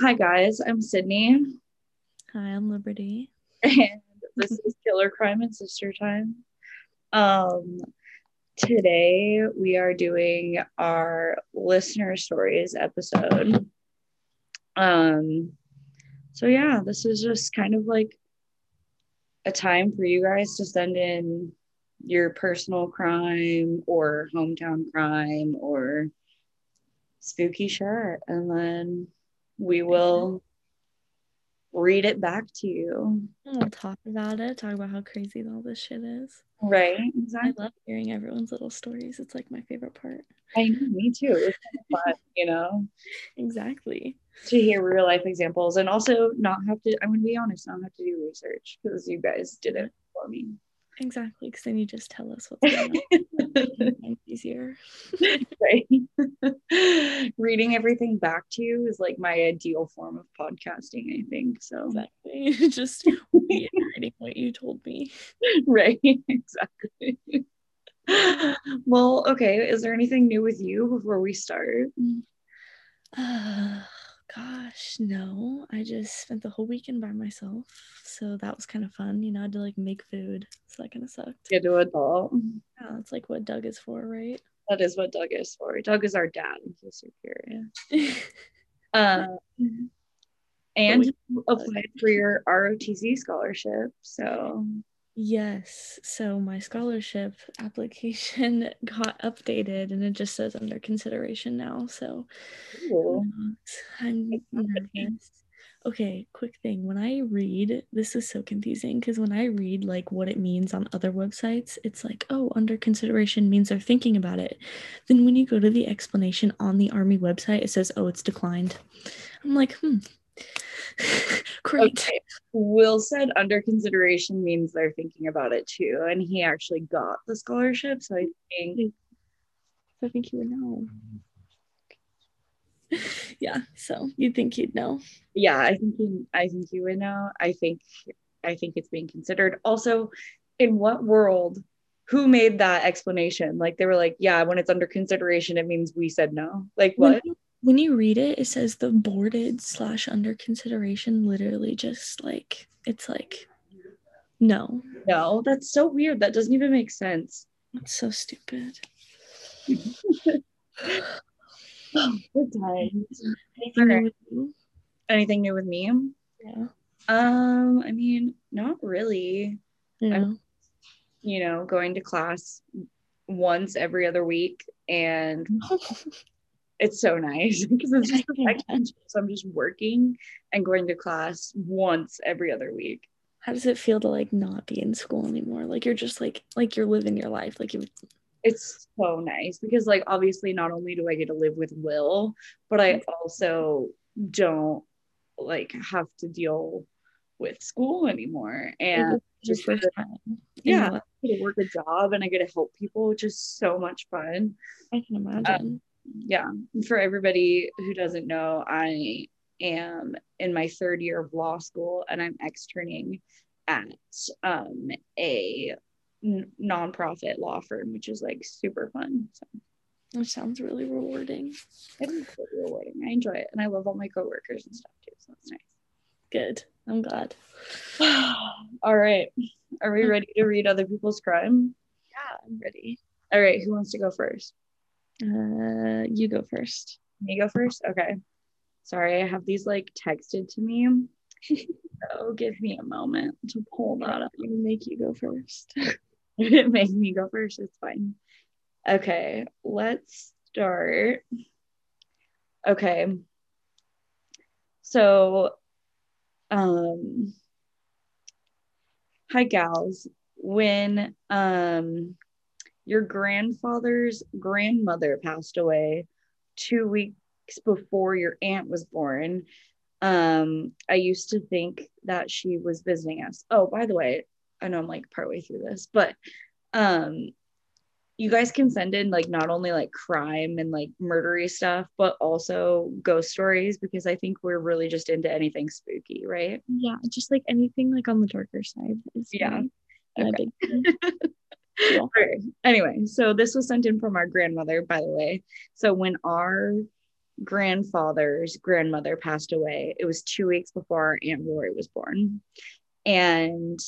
Hi guys, I'm Sydney, Hi, I'm Liberty. and this is Killer Crime and Sister Time. Um, today we are doing our listener stories episode. Um, so yeah, this is just kind of like a time for you guys to send in your personal crime or hometown crime or spooky shirt and then we will read it back to you. We'll talk about it, talk about how crazy all this shit is. Right, Exactly. I love hearing everyone's little stories. It's like my favorite part. I know, me too. It's kind of fun, you know, Exactly. to hear real life examples and also not have to. I'm gonna be honest, not have to do research because you guys did it for me. Exactly. Because then you just tell us what's going on. Easier. right? Reading everything back to you is like my ideal form of podcasting, I think. So, Exactly. just reiterating what you told me. right, exactly. well, okay. Is there anything new with you before we start? Uh, gosh, no. I just spent the whole weekend by myself. So that was kind of fun. You know, I had to like make food. So that kind of sucked. Get to adult. Yeah, that's like what Doug is for, right? That is what Doug is for. Doug is our dad, in case you're curious. Uh, and we- you applied for your ROTC scholarship. So, Yes. So my scholarship application got updated and it just says under consideration now. So. I'm nervous. Okay, quick thing. When I read, this is so confusing because when I read like what it means on other websites, it's like, oh, under consideration means they're thinking about it. Then when you go to the explanation on the Army website, it says, oh, it's declined. I'm like, hmm. Great. Okay. Will said under consideration means they're thinking about it too. And he actually got the scholarship. So I mm-hmm. think, I think you would know. Mm-hmm. yeah, so you'd think you'd know. yeah, I think he, I think you would know. I think, I think it's being considered. Also, in what world, who made that explanation? Like they were like, yeah, when it's under consideration, it means we said no. Like what? Mm-hmm. When you read it, it says the boarded slash under consideration, literally just like it's like no. No, that's so weird. That doesn't even make sense. It's so stupid. Good times. Anything Alright. new with? Anything new with me? Yeah. Um, I mean, not really. Yeah. You know, going to class once every other week, and it's so nice because it's just like, so I'm just working and going to class once every other week. How does it feel to like not be in school anymore? Like you're just like like you're living your life. Like you It's so nice because, like, obviously, not only do I get to live with Will, but I mm-hmm. also don't like have to deal with school anymore, and just time. yeah. I get to work a job and I get to help people, which is so much fun. I can imagine. Yeah for everybody who doesn't know i am in my third year of law school and i'm externing at um, a n- nonprofit law firm which is like super fun so Which sounds really rewarding. it is really rewarding i enjoy it and i love all my coworkers and stuff too so it's nice. Good. I'm glad. all right are we ready to read other people's crime Yeah, I'm ready. all right who wants to go first Uh, you go first. me go first okay sorry i have these like texted to me so give me a moment to pull that up I'm make you go first. it made me go first. It's fine. Okay, let's start. Okay. So, um, hi gals. When um your grandfather's grandmother passed away two weeks before your aunt was born, um, I used to think that she was visiting us. Oh, by the way, I know I'm like partway through this, but um you guys can send in like not only like crime and like murdery stuff, but also ghost stories because I think we're really just into anything spooky, right? Yeah, just like anything like on the darker side Yeah. my- my Okay. Cool. Okay. Anyway, so this was sent in from our grandmother, by the way. So when our grandfather's grandmother passed away. It was two weeks before Aunt Rory was born. And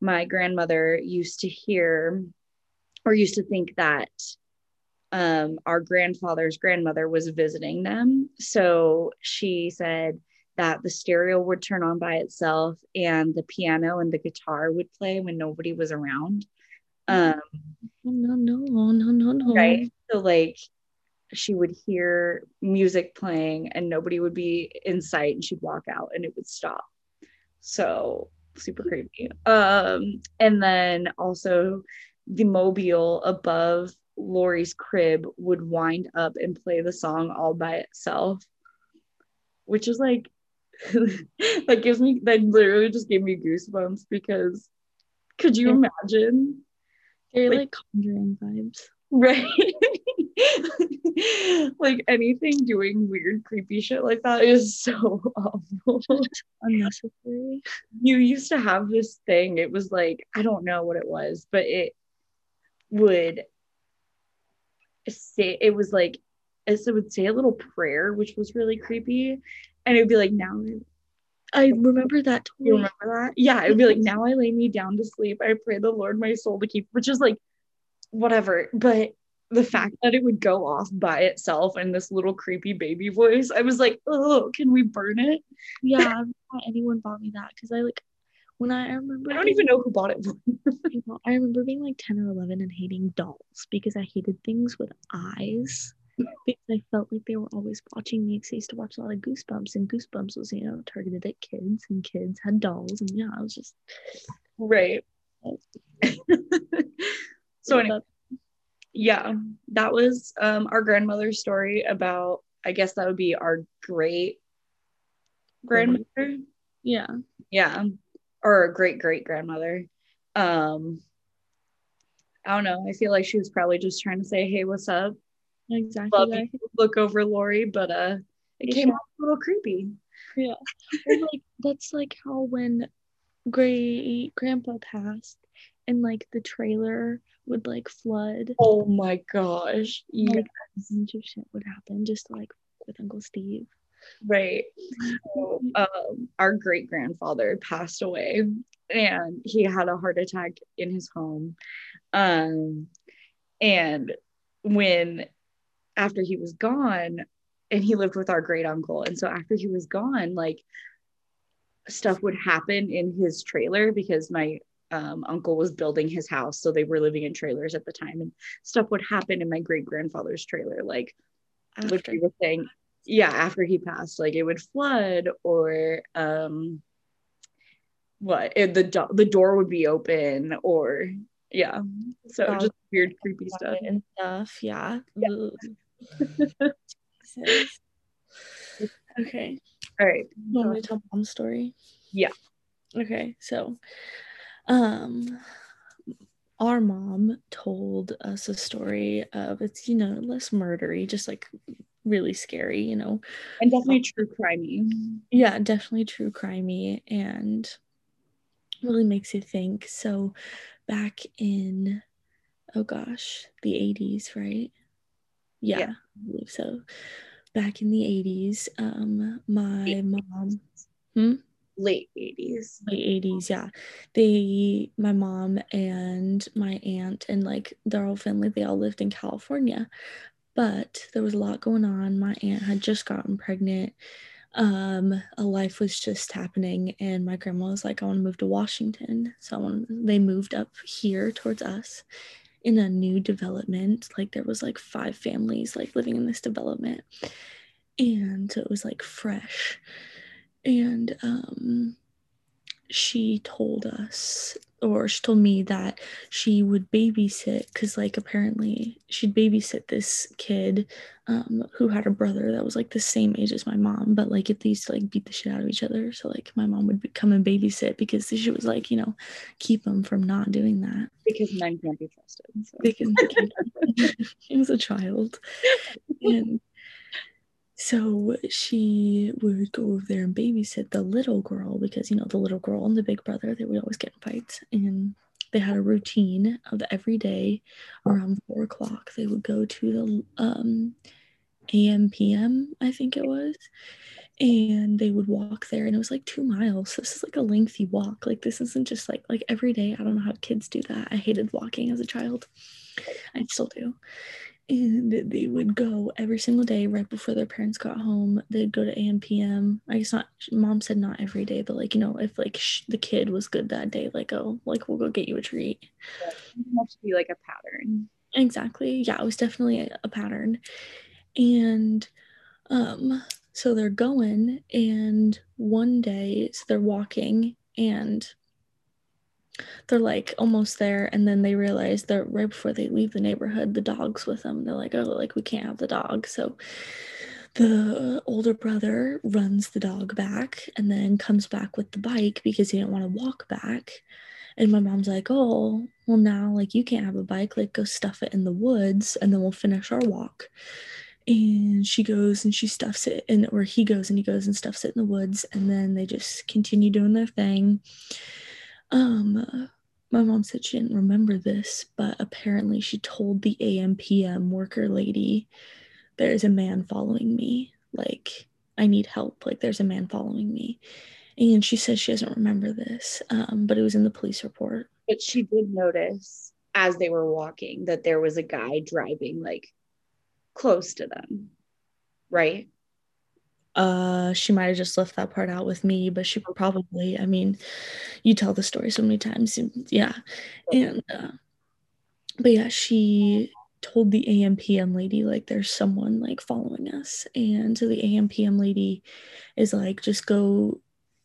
my grandmother used to hear or used to think that um, our grandfather's grandmother was visiting them. So she said that the stereo would turn on by itself and the piano and the guitar would play when nobody was around. Um, no, no, no, no, no. Right. So, like, she would hear music playing and nobody would be in sight and she'd walk out and it would stop. So, super creepy. Um, and then also the mobile above Lori's crib would wind up and play the song all by itself, which is like that gives me that literally just gave me goosebumps because could you imagine? They're like, like conjuring vibes. Right. like anything doing weird, creepy shit like that is so awful. Unnecessary. You used to have this thing. It was like, I don't know what it was, but it would say it was like as it would say a little prayer, which was really creepy. And it would be like, now I remember that. Totally. You remember that? Yeah, it would be like, now I lay me down to sleep. I pray the Lord my soul to keep, which is like, whatever. But the fact that it would go off by itself in this little creepy baby voice, I was like, oh, can we burn it? Yeah, anyone bought me that because I like when I, I remember I don't even know who bought it. I remember being like 10 or 11 and hating dolls because I hated things with eyes because I felt like they were always watching me. Because I used to watch a lot of Goosebumps, and Goosebumps was, you know, targeted at kids, and kids had dolls, and yeah, I was just right. so anyway, yeah, that was um, our grandmother's story about. I guess that would be our great grandmother. Yeah. Yeah or a great great grandmother. Um, I don't know. I feel like she was probably just trying to say, "Hey, what's up?" Exactly. Love you. Look over Lori, but uh, it came yeah. off a little creepy. Yeah, like that's like how when great grandpa passed, and like the trailer would like flood. Oh my gosh! Yeah, like, a bunch of shit would happen, just like with Uncle Steve. Right. So, um, our great grandfather passed away and he had a heart attack in his home. Um, and when, after he was gone, and he lived with our great uncle. And so after he was gone, like stuff would happen in his trailer because my um, uncle was building his house. So they were living in trailers at the time, and stuff would happen in my great grandfather's trailer. Like, after. like we saying, yeah after he passed like it would flood or um what it, the do- the door would be open or yeah so just weird creepy stuff and stuff yeah, yeah. Okay all right you want me to tell mom's story yeah okay so um our mom told us a story of it's you know less murdery just like really scary, you know. And definitely true crimey. Yeah, definitely true crimey and really makes you think. So back in oh gosh, the 80s, right? Yeah, yeah. I believe so. Back in the 80s, um my mom hmm? late 80s. Late 80s, yeah. They my mom and my aunt and like their whole family, they all lived in California but there was a lot going on. My aunt had just gotten pregnant. Um, a life was just happening, and my grandma was like, "I want to move to Washington." So want, they moved up here towards us in a new development. Like there was like five families like living in this development, and so it was like fresh. And um, she told us or she told me that she would babysit because like apparently she'd babysit this kid um, who had a brother that was like the same age as my mom but like if they used to like beat the shit out of each other. So like my mom would be, come and babysit because she was like you know keep them from not doing that. Because men can't be trusted so. because he was a child. And so she would go over there and babysit the little girl because, you know, the little girl and the big brother, they would always get in fights. And they had a routine of every day around four o'clock, they would go to the um, a.m. p.m. I think it was. And they would walk there, and it was like two miles. So This is like a lengthy walk. Like this isn't just like like every day. I don't know how kids do that. I hated walking as a child. I still do and they would go every single day right before their parents got home. They'd go to am pm i guess not mom said not every day but like you know if like sh- the kid was good that day like oh like we'll go get you a treat. Yeah, it must be like a pattern. Exactly. Yeah it was definitely a, a pattern. And um so they're going and one day so they're walking and they're like almost there and then they realize that right before they leave the neighborhood the dog's with them they're like oh like we can't have the dog. So the older brother runs the dog back and then comes back with the bike because he didn't want to walk back. And my mom's like oh well now like you can't have a bike like go stuff it in the woods and then we'll finish our walk. And she goes and she stuffs it and or he goes and he goes and stuffs it in the woods and then they just continue doing their thing um, my mom said she didn't remember this, but apparently she told the AMPM worker lady, there's a man following me. Like, I need help. Like, there's a man following me. And she says she doesn't remember this, um, but it was in the police report. But she did notice as they were walking that there was a guy driving like close to them, right? Uh she might have just left that part out with me but she probably i mean you tell the story so many times yeah. And uh, but yeah she told the ampm lady like there's someone like following us. And so the ampm lady is like just go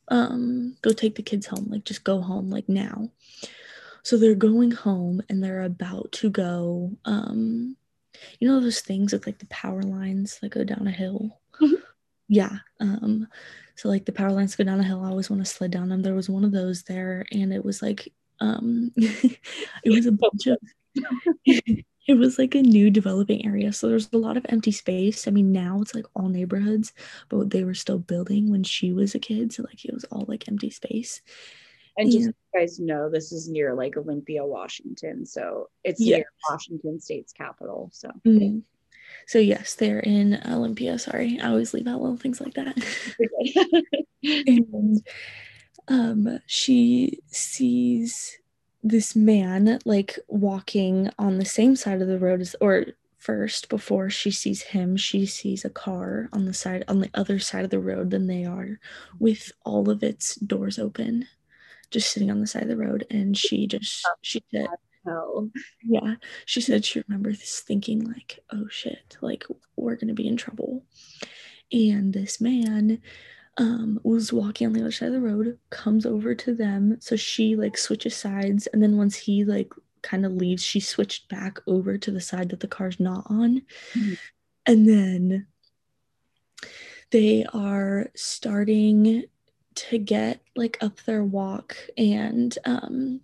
um go take the kids home like just go home like now. So they're going home and they're about to go um you know those things with like the power lines that go down a hill? Mm-hmm yeah um so like the power lines go down a hill i always want to sled down them there was one of those there and it was like um it was a bunch of it was like a new developing area so there's a lot of empty space i mean now it's like all neighborhoods but they were still building when she was a kid so like it was all like empty space and just yeah. so you guys know this is near like olympia washington so it's yes. near washington state's capital so mm-hmm. So yes, they're in Olympia. Sorry, I always leave out little things like that. and um, she sees this man like walking on the same side of the road as, or first before she sees him she sees a car on the side on the other side of the road than they are with all of its doors open just sitting on the side of the road and she just she said hell. Yeah. She said she remembers thinking, like, oh shit, like we're gonna be in trouble. And this man um was walking on the other side of the road, comes over to them. So she like switches sides, and then once he like kind of leaves, she switched back over to the side that the car's not on. Mm-hmm. And then they are starting to get like up their walk and um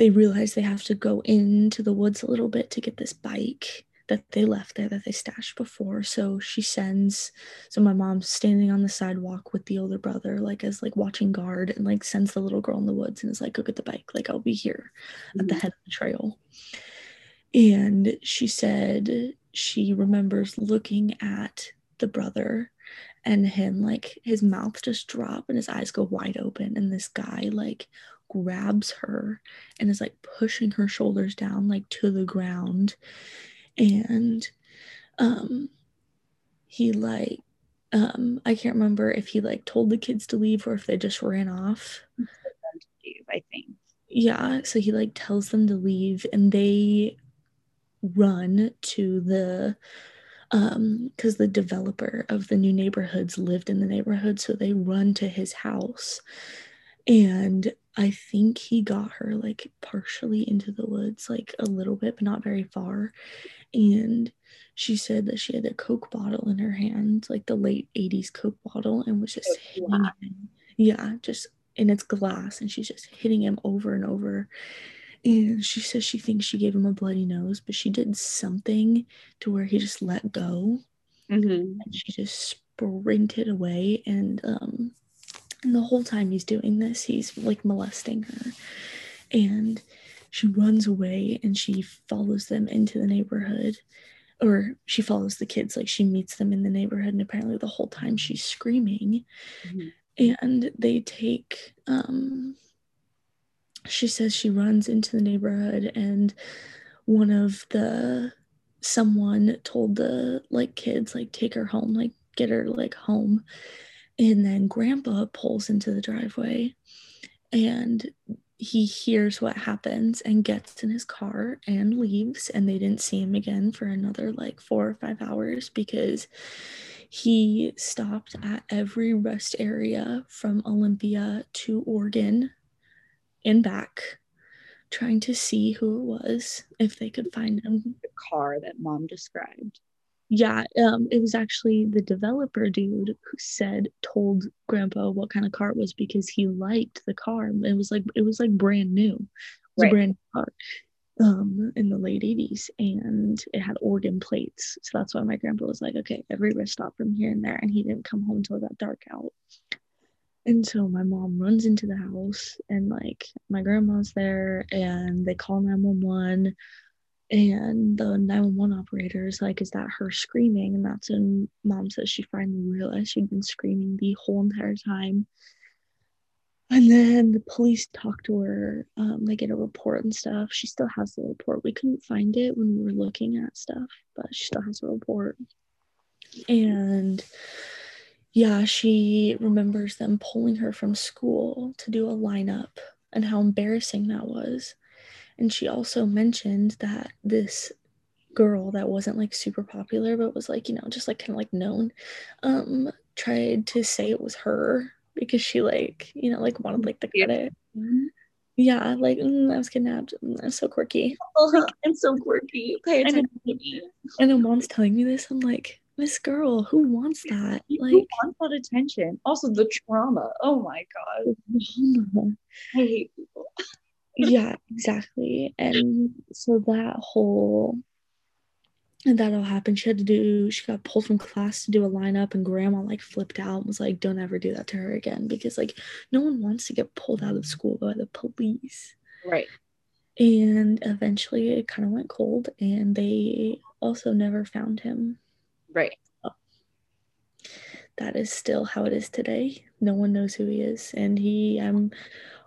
they realize they have to go into the woods a little bit to get this bike that they left there that they stashed before. So she sends so my mom's standing on the sidewalk with the older brother, like as like watching guard and like sends the little girl in the woods and is like, go get the bike. Like I'll be here mm-hmm. at the mm-hmm. head of the trail. And she said she remembers looking at the brother and him like his mouth just drop and his eyes go wide open and this guy like grabs her and is like pushing her shoulders down like to the ground. And um he like um i can't remember if he like told the kids to leave or if they just ran off. I think. Yeah so he like tells them to leave and they run to the um because the developer of the new neighborhoods lived in the neighborhood so they run to his house. And I think he got her like partially into the woods, like a little bit, but not very far. And she said that she had a Coke bottle in her hand, like the late 80s Coke bottle, and was just hitting him. Yeah, just in its glass. And she's just hitting him over and over. And she says she thinks she gave him a bloody nose, but she did something to where he just let go. Mm-hmm. And she just sprinted away. And um, and the whole time he's doing this, he's like molesting her. And she runs away and she follows them into the neighborhood. or she follows the kids like she meets them in the neighborhood and apparently the whole time she's screaming Mhm. and they take um she says she runs into the neighborhood and one of the someone told the like kids like take her home like get her like home and then grandpa pulls into the driveway and he hears what happens and gets in his car and leaves and they didn't see him again for another like 4 or 5 hours because he stopped at every rest area from Olympia to Oregon and back trying to see who it was if they could find him The car that mom described. Yeah um it was actually the developer dude who said told grandpa what kind of car it was because he liked the car. It was like it was like brand new. It was Right. a brand new car um in the late 80s and it had Oregon plates. So that's why my grandpa was like okay every rest stop from here and there and he didn't come home until it got dark out. And so my mom runs into the house and like my grandma's there and they call 911 and the 911 operator is like, Is that her screaming? And that's when mom says she finally realized she'd been screaming the whole entire time. And then the police talk to her. Um, they get a report and stuff. She still has the report. We couldn't find it when we were looking at stuff, but she still has a report. And yeah, she remembers them pulling her from school to do a lineup and how embarrassing that was. And she also mentioned that this girl that wasn't like super popular, but was like, you know, just like kind of like known, um, tried to say it was her because she like, you know, like wanted like the credit. Yeah, like mm, I was kidnapped. Mm, that's so quirky. Oh, I'm so quirky. Pay attention to me. I know mom's telling me this. I'm like, this girl, who wants that? Who Like, wants that attention? Also, the trauma. Oh my god, I hate people. yeah, exactly. And so that whole and that all happened. She had to do she got pulled from class to do a lineup and grandma like flipped out and was like, Don't ever do that to her again because like no one wants to get pulled out of school by the police. Right. And eventually it kind of went cold and they also never found him. Right. That is still how it is today. No one knows who he is. And he I'm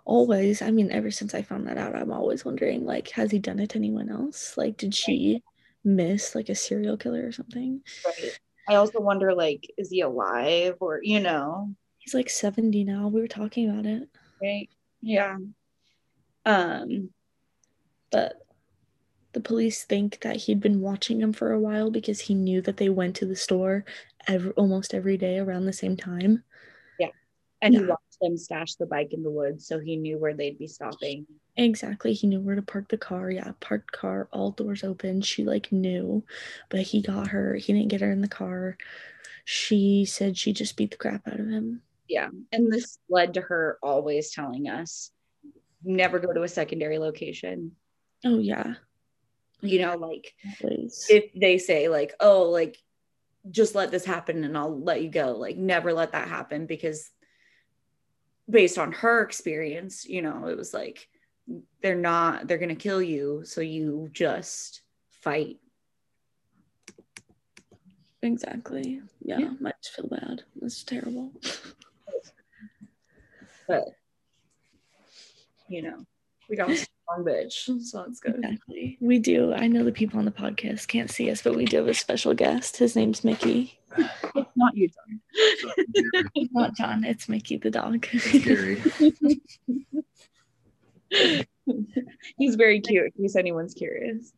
always I mean, ever since I found that out, I'm always wondering like, has he done it to anyone else? Like did she miss like a serial killer or something? Right. I also wonder, like, is he alive or you know? He's like 70 now. We were talking about it. Right. Yeah. Um. But the police think that he'd been watching him for a while because he knew that they went to the store every, almost every day around the same time. Yeah. And he Yeah. watched them stash the bike in the woods, so he knew where they'd be stopping. Exactly. He knew where to park the car. Yeah, parked car, all doors open. She like knew, but he got her. He didn't get her in the car. She said she just beat the crap out of him. Yeah. And this led to her always telling us never go to a secondary location. Oh yeah. You know, like Always. if they say like, oh, like just let this happen and I'll let you go. Like never let that happen because based on her experience, you know, it was like they're not they're gonna kill you, so you just fight. Exactly. Yeah, Yeah. might just feel bad. That's terrible. But you know, we got a strong bitch, so it's good. Exactly. We do. I know the people on the podcast can't see us, but we do have a special guest. His name's Mickey. It's not you, John. Not John, it's Mickey the dog. Scary. He's very cute, in case anyone's curious.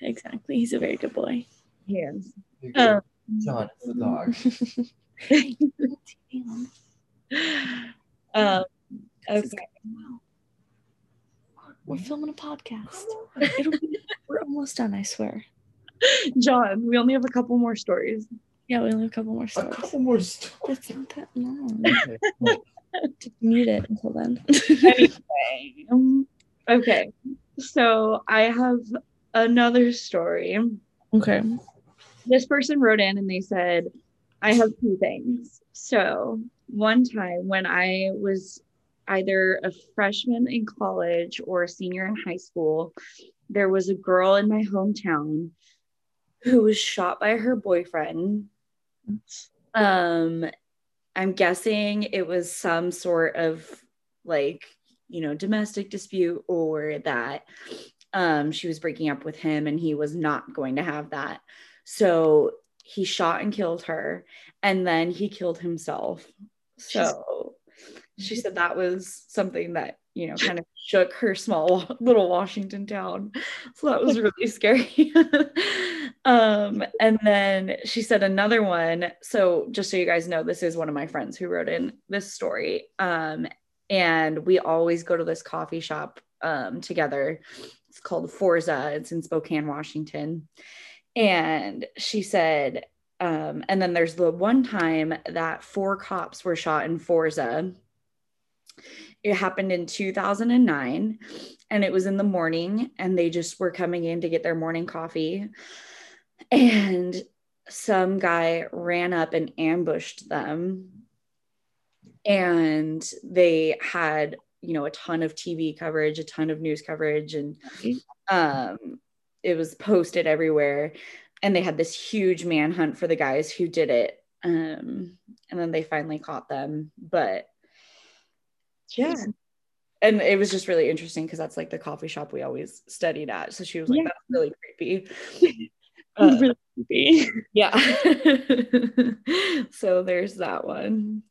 exactly. He's a very good boy. He is. Um, John, the dog. um, okay. We're filming a podcast. It'll be, we're almost done, I swear. John, we only have a couple more stories. Yeah, we only have a couple more A stories. couple more stories. It's not that long. Okay, Just mute it until then. Anyway, um, okay. So I have another story. okay. This person wrote in and they said, I have two things. So one time when I was either a freshman in college or a senior in high school, there was a girl in my hometown who was shot by her boyfriend. Um, I'm guessing it was some sort of like, you know, domestic dispute or that um, she was breaking up with him and he was not going to have that. So he shot and killed her and then he killed himself. So she said that was something that, you know, kind of shook her small little Washington town. So that was really scary. um, and then she said another one. So just so you guys know, this is one of my friends who wrote in this story. Um, and we always go to this coffee shop um, together. It's called Forza. It's in Spokane, Washington. And she said, um, and then there's the one time that four cops were shot in Forza. It happened in 2009 and it was in the morning and they just were coming in to get their morning coffee. And some guy ran up and ambushed them. And they had, you know, a ton of TV coverage, a ton of news coverage, and um, it was posted everywhere and they had this huge manhunt for the guys who did it um, and then they finally caught them but yeah and it was just really interesting because that's like the coffee shop we always studied at so she was like Yeah. that's really creepy Uh, really creepy. yeah so there's that one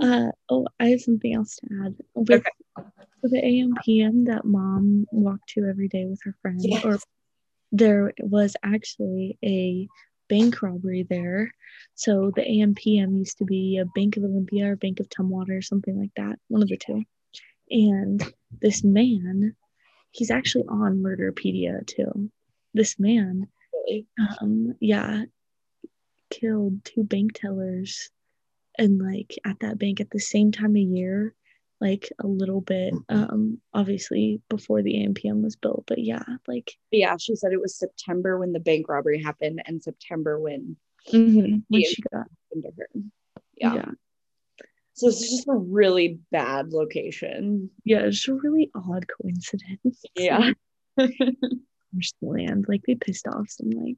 Uh, oh, I have something else to add. With, Okay. For the AM PM that mom walked to every day with her friend, Yes. or there was actually a bank robbery there. So the AMPM used to be a Bank of Olympia or Bank of Tumwater, something like that, one of the two. And this man, he's actually on Murderpedia too. This man um yeah killed two bank tellers and like at that bank at the same time of year like a little bit um obviously before the AMPM was built but yeah like yeah she said it was september when the bank robbery happened and september when when Yeah. she got into her. Yeah. yeah. So it's just a really bad location. Yeah it's just a really odd coincidence. Yeah. There's land like they pissed off some like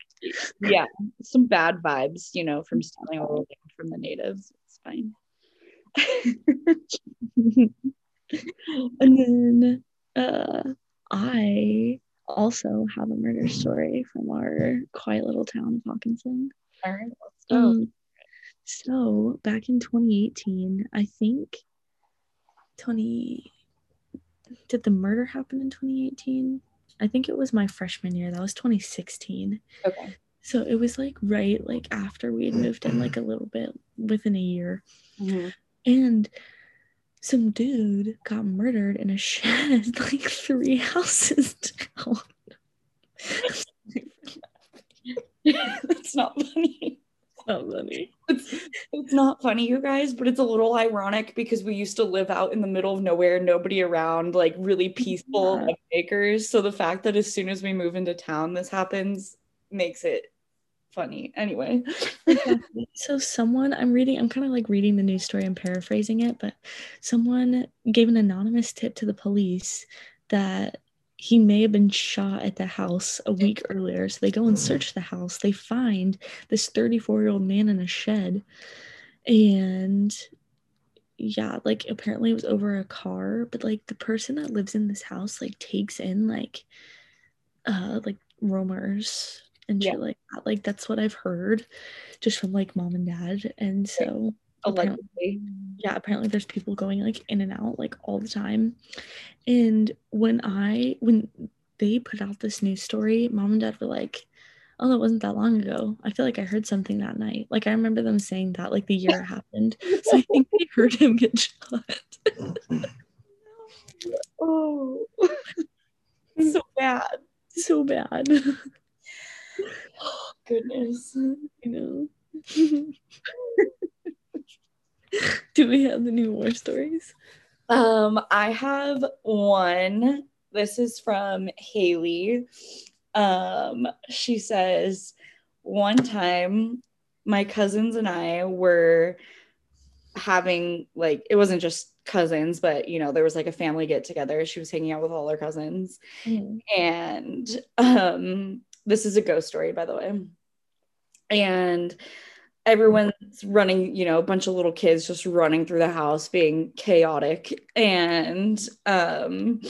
yeah some bad vibes you know from stealing all the from the natives. It's fine and then uh I also have a murder story from our quiet little town of Hawkinson. all right let's go Um, so back in 2018, I think 20 did the murder happen in 2018? I think it was my freshman year. That was 2016. okay So it was like right like after we had moved in like a little bit within a year. And some dude got murdered in a shed like three houses down. it's not funny So funny. it's, it's not funny you guys but it's a little ironic because we used to live out in the middle of nowhere nobody around like really peaceful Yeah. like, acres so the fact that as soon as we move into town this happens makes it funny anyway So someone I'm reading, I'm kind of like reading the news story and paraphrasing it, but someone gave an anonymous tip to the police that he may have been shot at the house a week earlier. So they go and search the house. They find this 34 year old man in a shed. And yeah, like apparently it was over a car, but like the person that lives in this house like takes in like uh like roamers and shit Yeah. like that. Like that's what I've heard just from like mom and dad. And so apparently, allegedly yeah, apparently there's people going like in and out like all the time. And when I when they put out this news story, mom and dad were like, Oh, that wasn't that long ago. I feel like I heard something that night. Like I remember them saying that like the year it happened. So I think they heard him get shot. oh so bad so bad. Oh goodness you know. Do we have the new war stories? Um, I have one. This is from Haley. Um, she says, one time my cousins and I were having like it wasn't just cousins, but you know, there was like a family get together. She was hanging out with all her cousins. And um, this is a ghost story, by the way. and everyone's running, you know, a bunch of little kids just running through the house being chaotic. And um,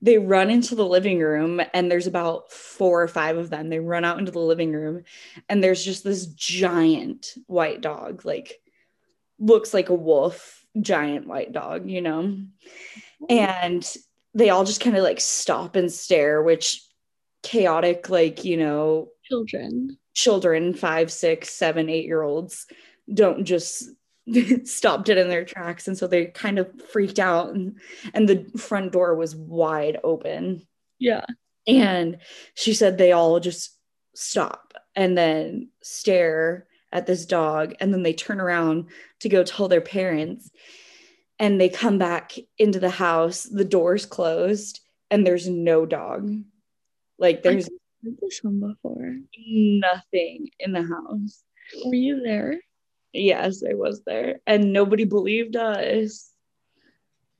they run into the living room, and there's about four or five of them. They run out into the living room, and there's just this giant white dog, like looks like a wolf, giant white dog, you know? And they all just kind of like stop and stare, which chaotic, like, you know, Children. children, five, six, seven, eight year olds, don't just stop dead in their tracks. And so they kind of freaked out, and, and the front door was wide open. Yeah. And she said they all just stop and then stare at this dog. And then they turn around to go tell their parents. And they come back into the house, the door's closed, and there's no dog. Like there's this one before. nothing in the house. Were you there? Yes, I was there. And nobody believed us.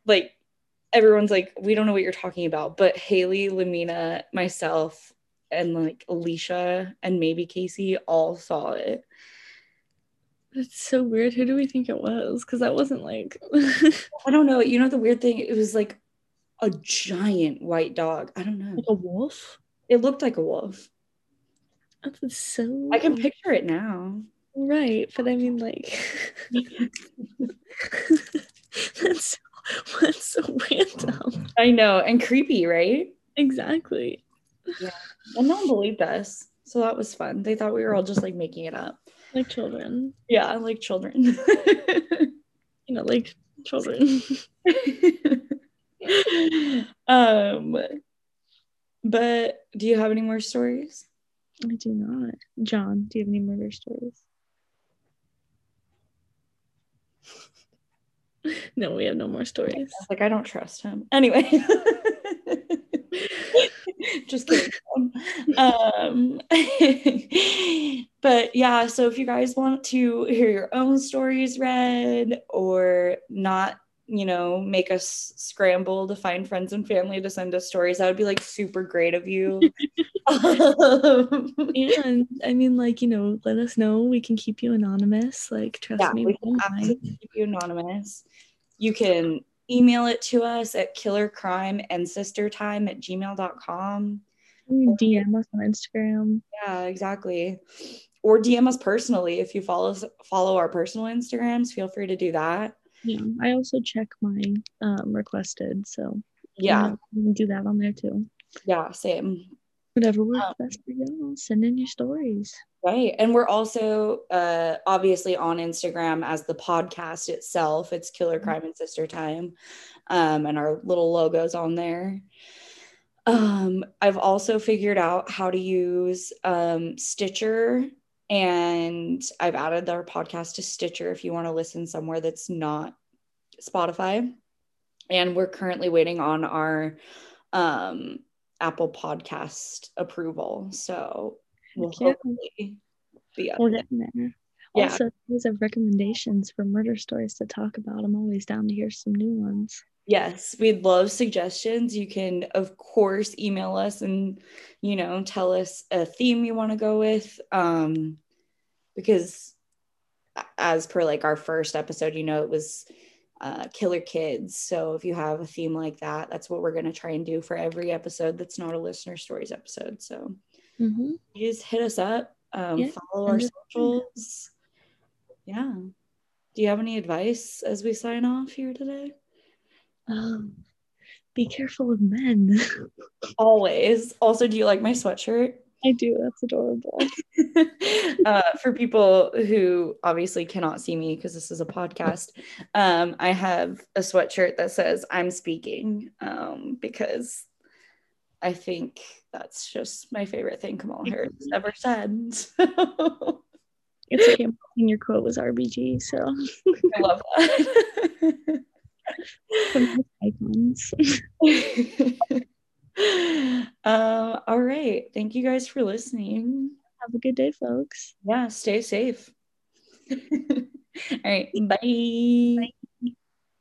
Like everyone's like, we don't know what you're talking about. But Haley, Lamina, myself, and like Alicia and maybe Casey all saw it. It's so weird. Who do we think it was? Because that wasn't like. I don't know. You know the weird thing? It was like a giant white dog. I don't know. like a wolf? It looked like a wolf. That's so. I can picture it now. Right, but I mean, like. that's so, that's so random. I know. And creepy, right? Exactly. And no one believed us. So that was fun. They thought we were all just like making it up. Like children. Yeah, like children. You know, like children. um but do you have any more stories? I do not. John, do you have any murder stories? no, we have no more stories. I like, I don't trust him. Anyway. Just kidding. Um, but yeah, so if you guys want to hear your own stories read or not, you know, make us scramble to find friends and family to send us stories, that would be like super great of you. Um, And I mean, like, you know, let us know. We can keep you anonymous. Like, trust yeah, me, we can absolutely keep you anonymous. You can email it to us at killercrime and sistertime at gmail.com. DM us on Instagram. Yeah, exactly. Or DM us personally if you follow us, follow our personal Instagrams. Feel free to do that. Yeah, I also check my um, requested, so you Yeah, know, you can do that on there too. yeah, same. Whatever works Um, best for you. Send in your stories. Right. And we're also uh obviously on Instagram as the podcast itself. It's Killer Crime and Sister Time. Um, and our little logos on there. Um, I've also figured out how to use um Stitcher and I've added our podcast to Stitcher if you want to listen somewhere that's not Spotify. And we're currently waiting on our um Apple podcast approval. So we'll hopefully be up We're there. getting there. Yeah. Also, you have recommendations for murder stories to talk about, I'm always down to hear some new ones. Yes, we'd love suggestions. You can, of course, email us and, you know, tell us a theme you want to go with. Um, because as per like our first episode, you know, it was uh, killer kids. So if you have a theme like that, that's what we're going to try and do for every episode that's not a listener stories episode. So Mm-hmm. you just hit us up, um, Yeah, follow our socials. Yeah. Do you have any advice as we sign off here today? Um, be careful of men. Always. Also, do you like my sweatshirt? I do. That's adorable. uh, for people who obviously cannot see me because this is a podcast, um, I have a sweatshirt that says "I'm speaking" um, because I think that's just my favorite thing Kamala Harris has ever said. So It's okay. I'm your quote was RBG, so I love that. icons. Um, all right. Thank you guys for listening. Have a good day, folks. Yeah, stay safe. all right. Bye.